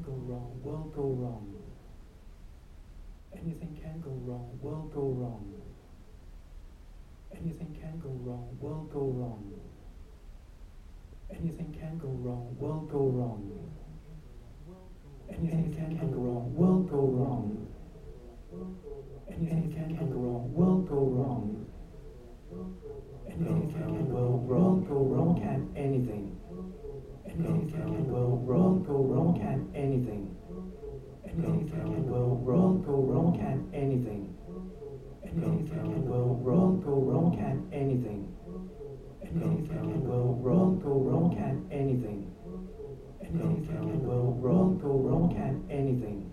can go wrong, will go wrong. Anything can go wrong, will go wrong. Anything can go wrong, will go wrong. Anything can go wrong, will go wrong. Anything can go wrong, will go wrong. Anything can go wrong, will go wrong. Anything can go wrong, will go wrong, can anything. Anything can go wrong, go wrong, can anything. Anything can go wrong, go wrong, can anything. Anything can go wrong, go wrong, can anything. Anything can go wrong, go wrong, can anything. Anything can go wrong, go wrong, can anything.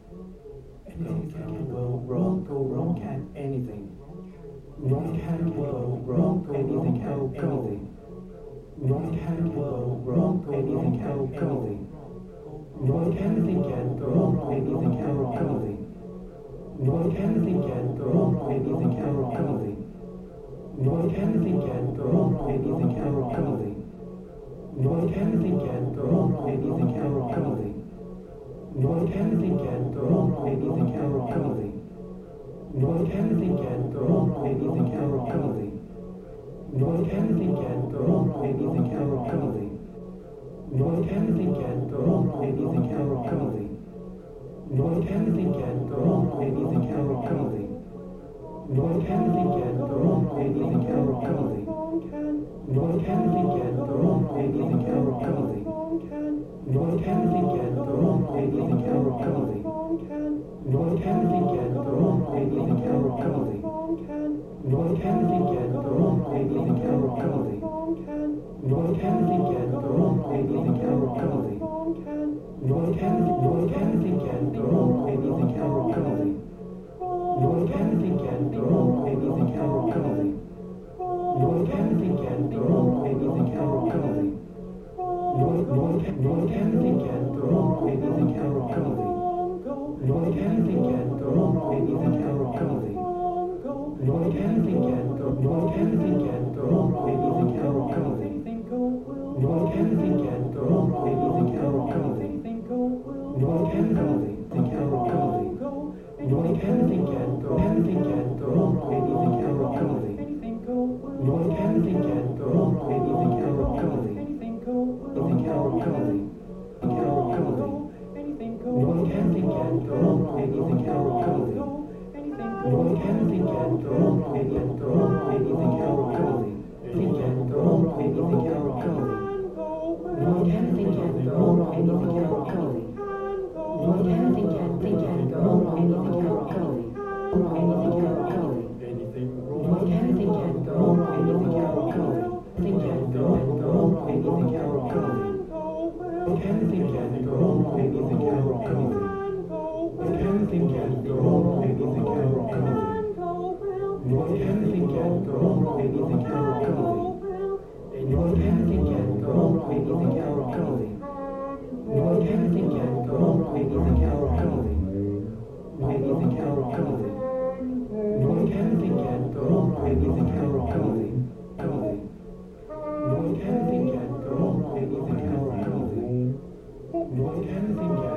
Anything can go wrong, go wrong, can anything. Wrong can go wrong, go anything can anything. Wrong can go wrong, anything can anything. Wrong anything can go wrong, anything can anything. Wrong anything can go wrong, anything can anything. Wrong anything can go wrong, anything can anything. Wrong anything can go wrong, anything can anything. Wrong anything can go wrong, anything can anything. Wrong anything can go wrong, anything can anything. Wrong anything can go wrong, anything can anything. Wrong anything can wrong, anything can anything. Wrong anything can wrong, anything can anything. Wrong anything can wrong, anything can anything. Wrong anything can wrong, anything can anything. Wrong anything can wrong, anything can anything. Wrong anything can wrong, anything can. Wrong anything can go wrong, anything can anything. Wrong anything can wrong, anything can go wrong, anything can anything. Wrong anything can go wrong,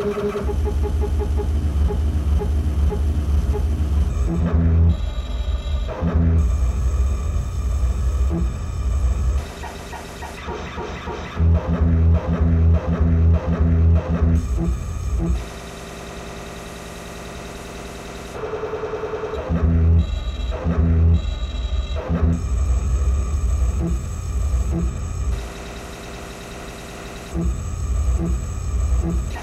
Mm-hmm.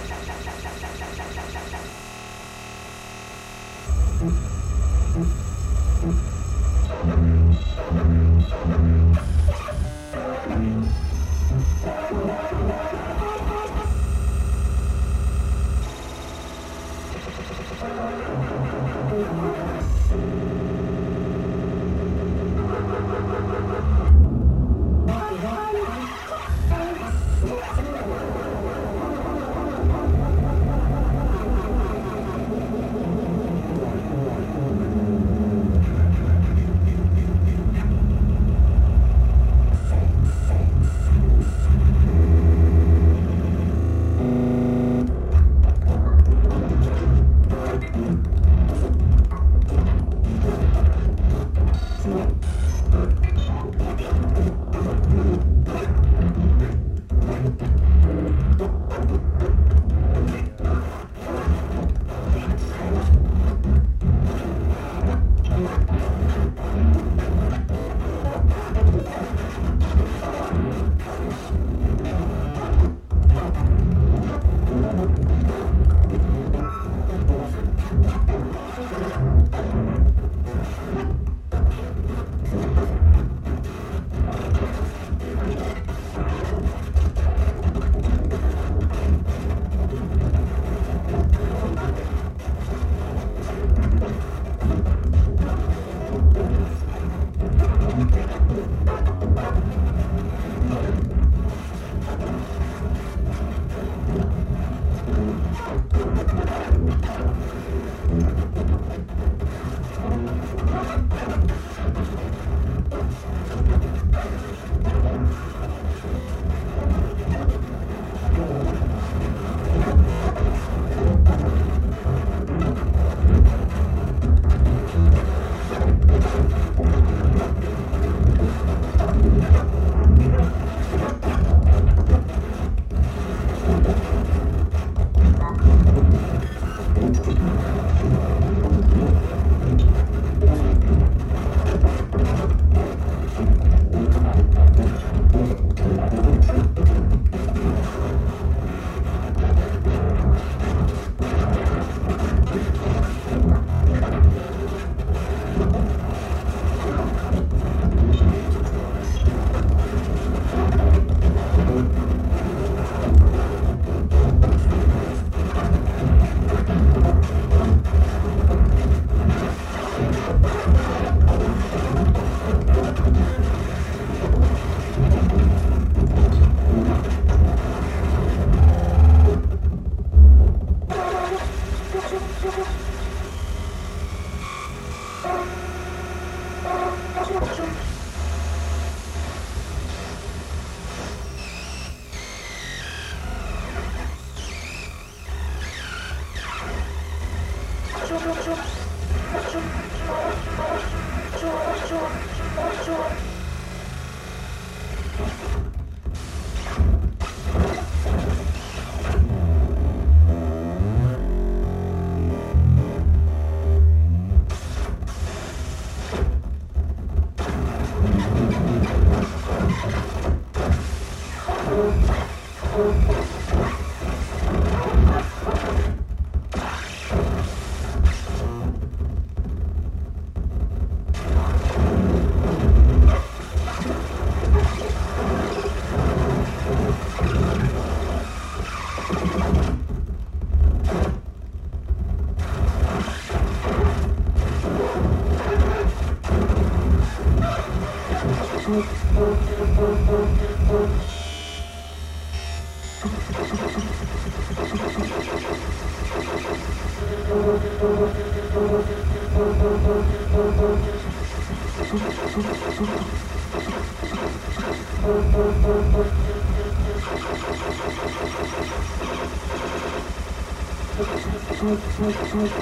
Thank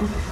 you.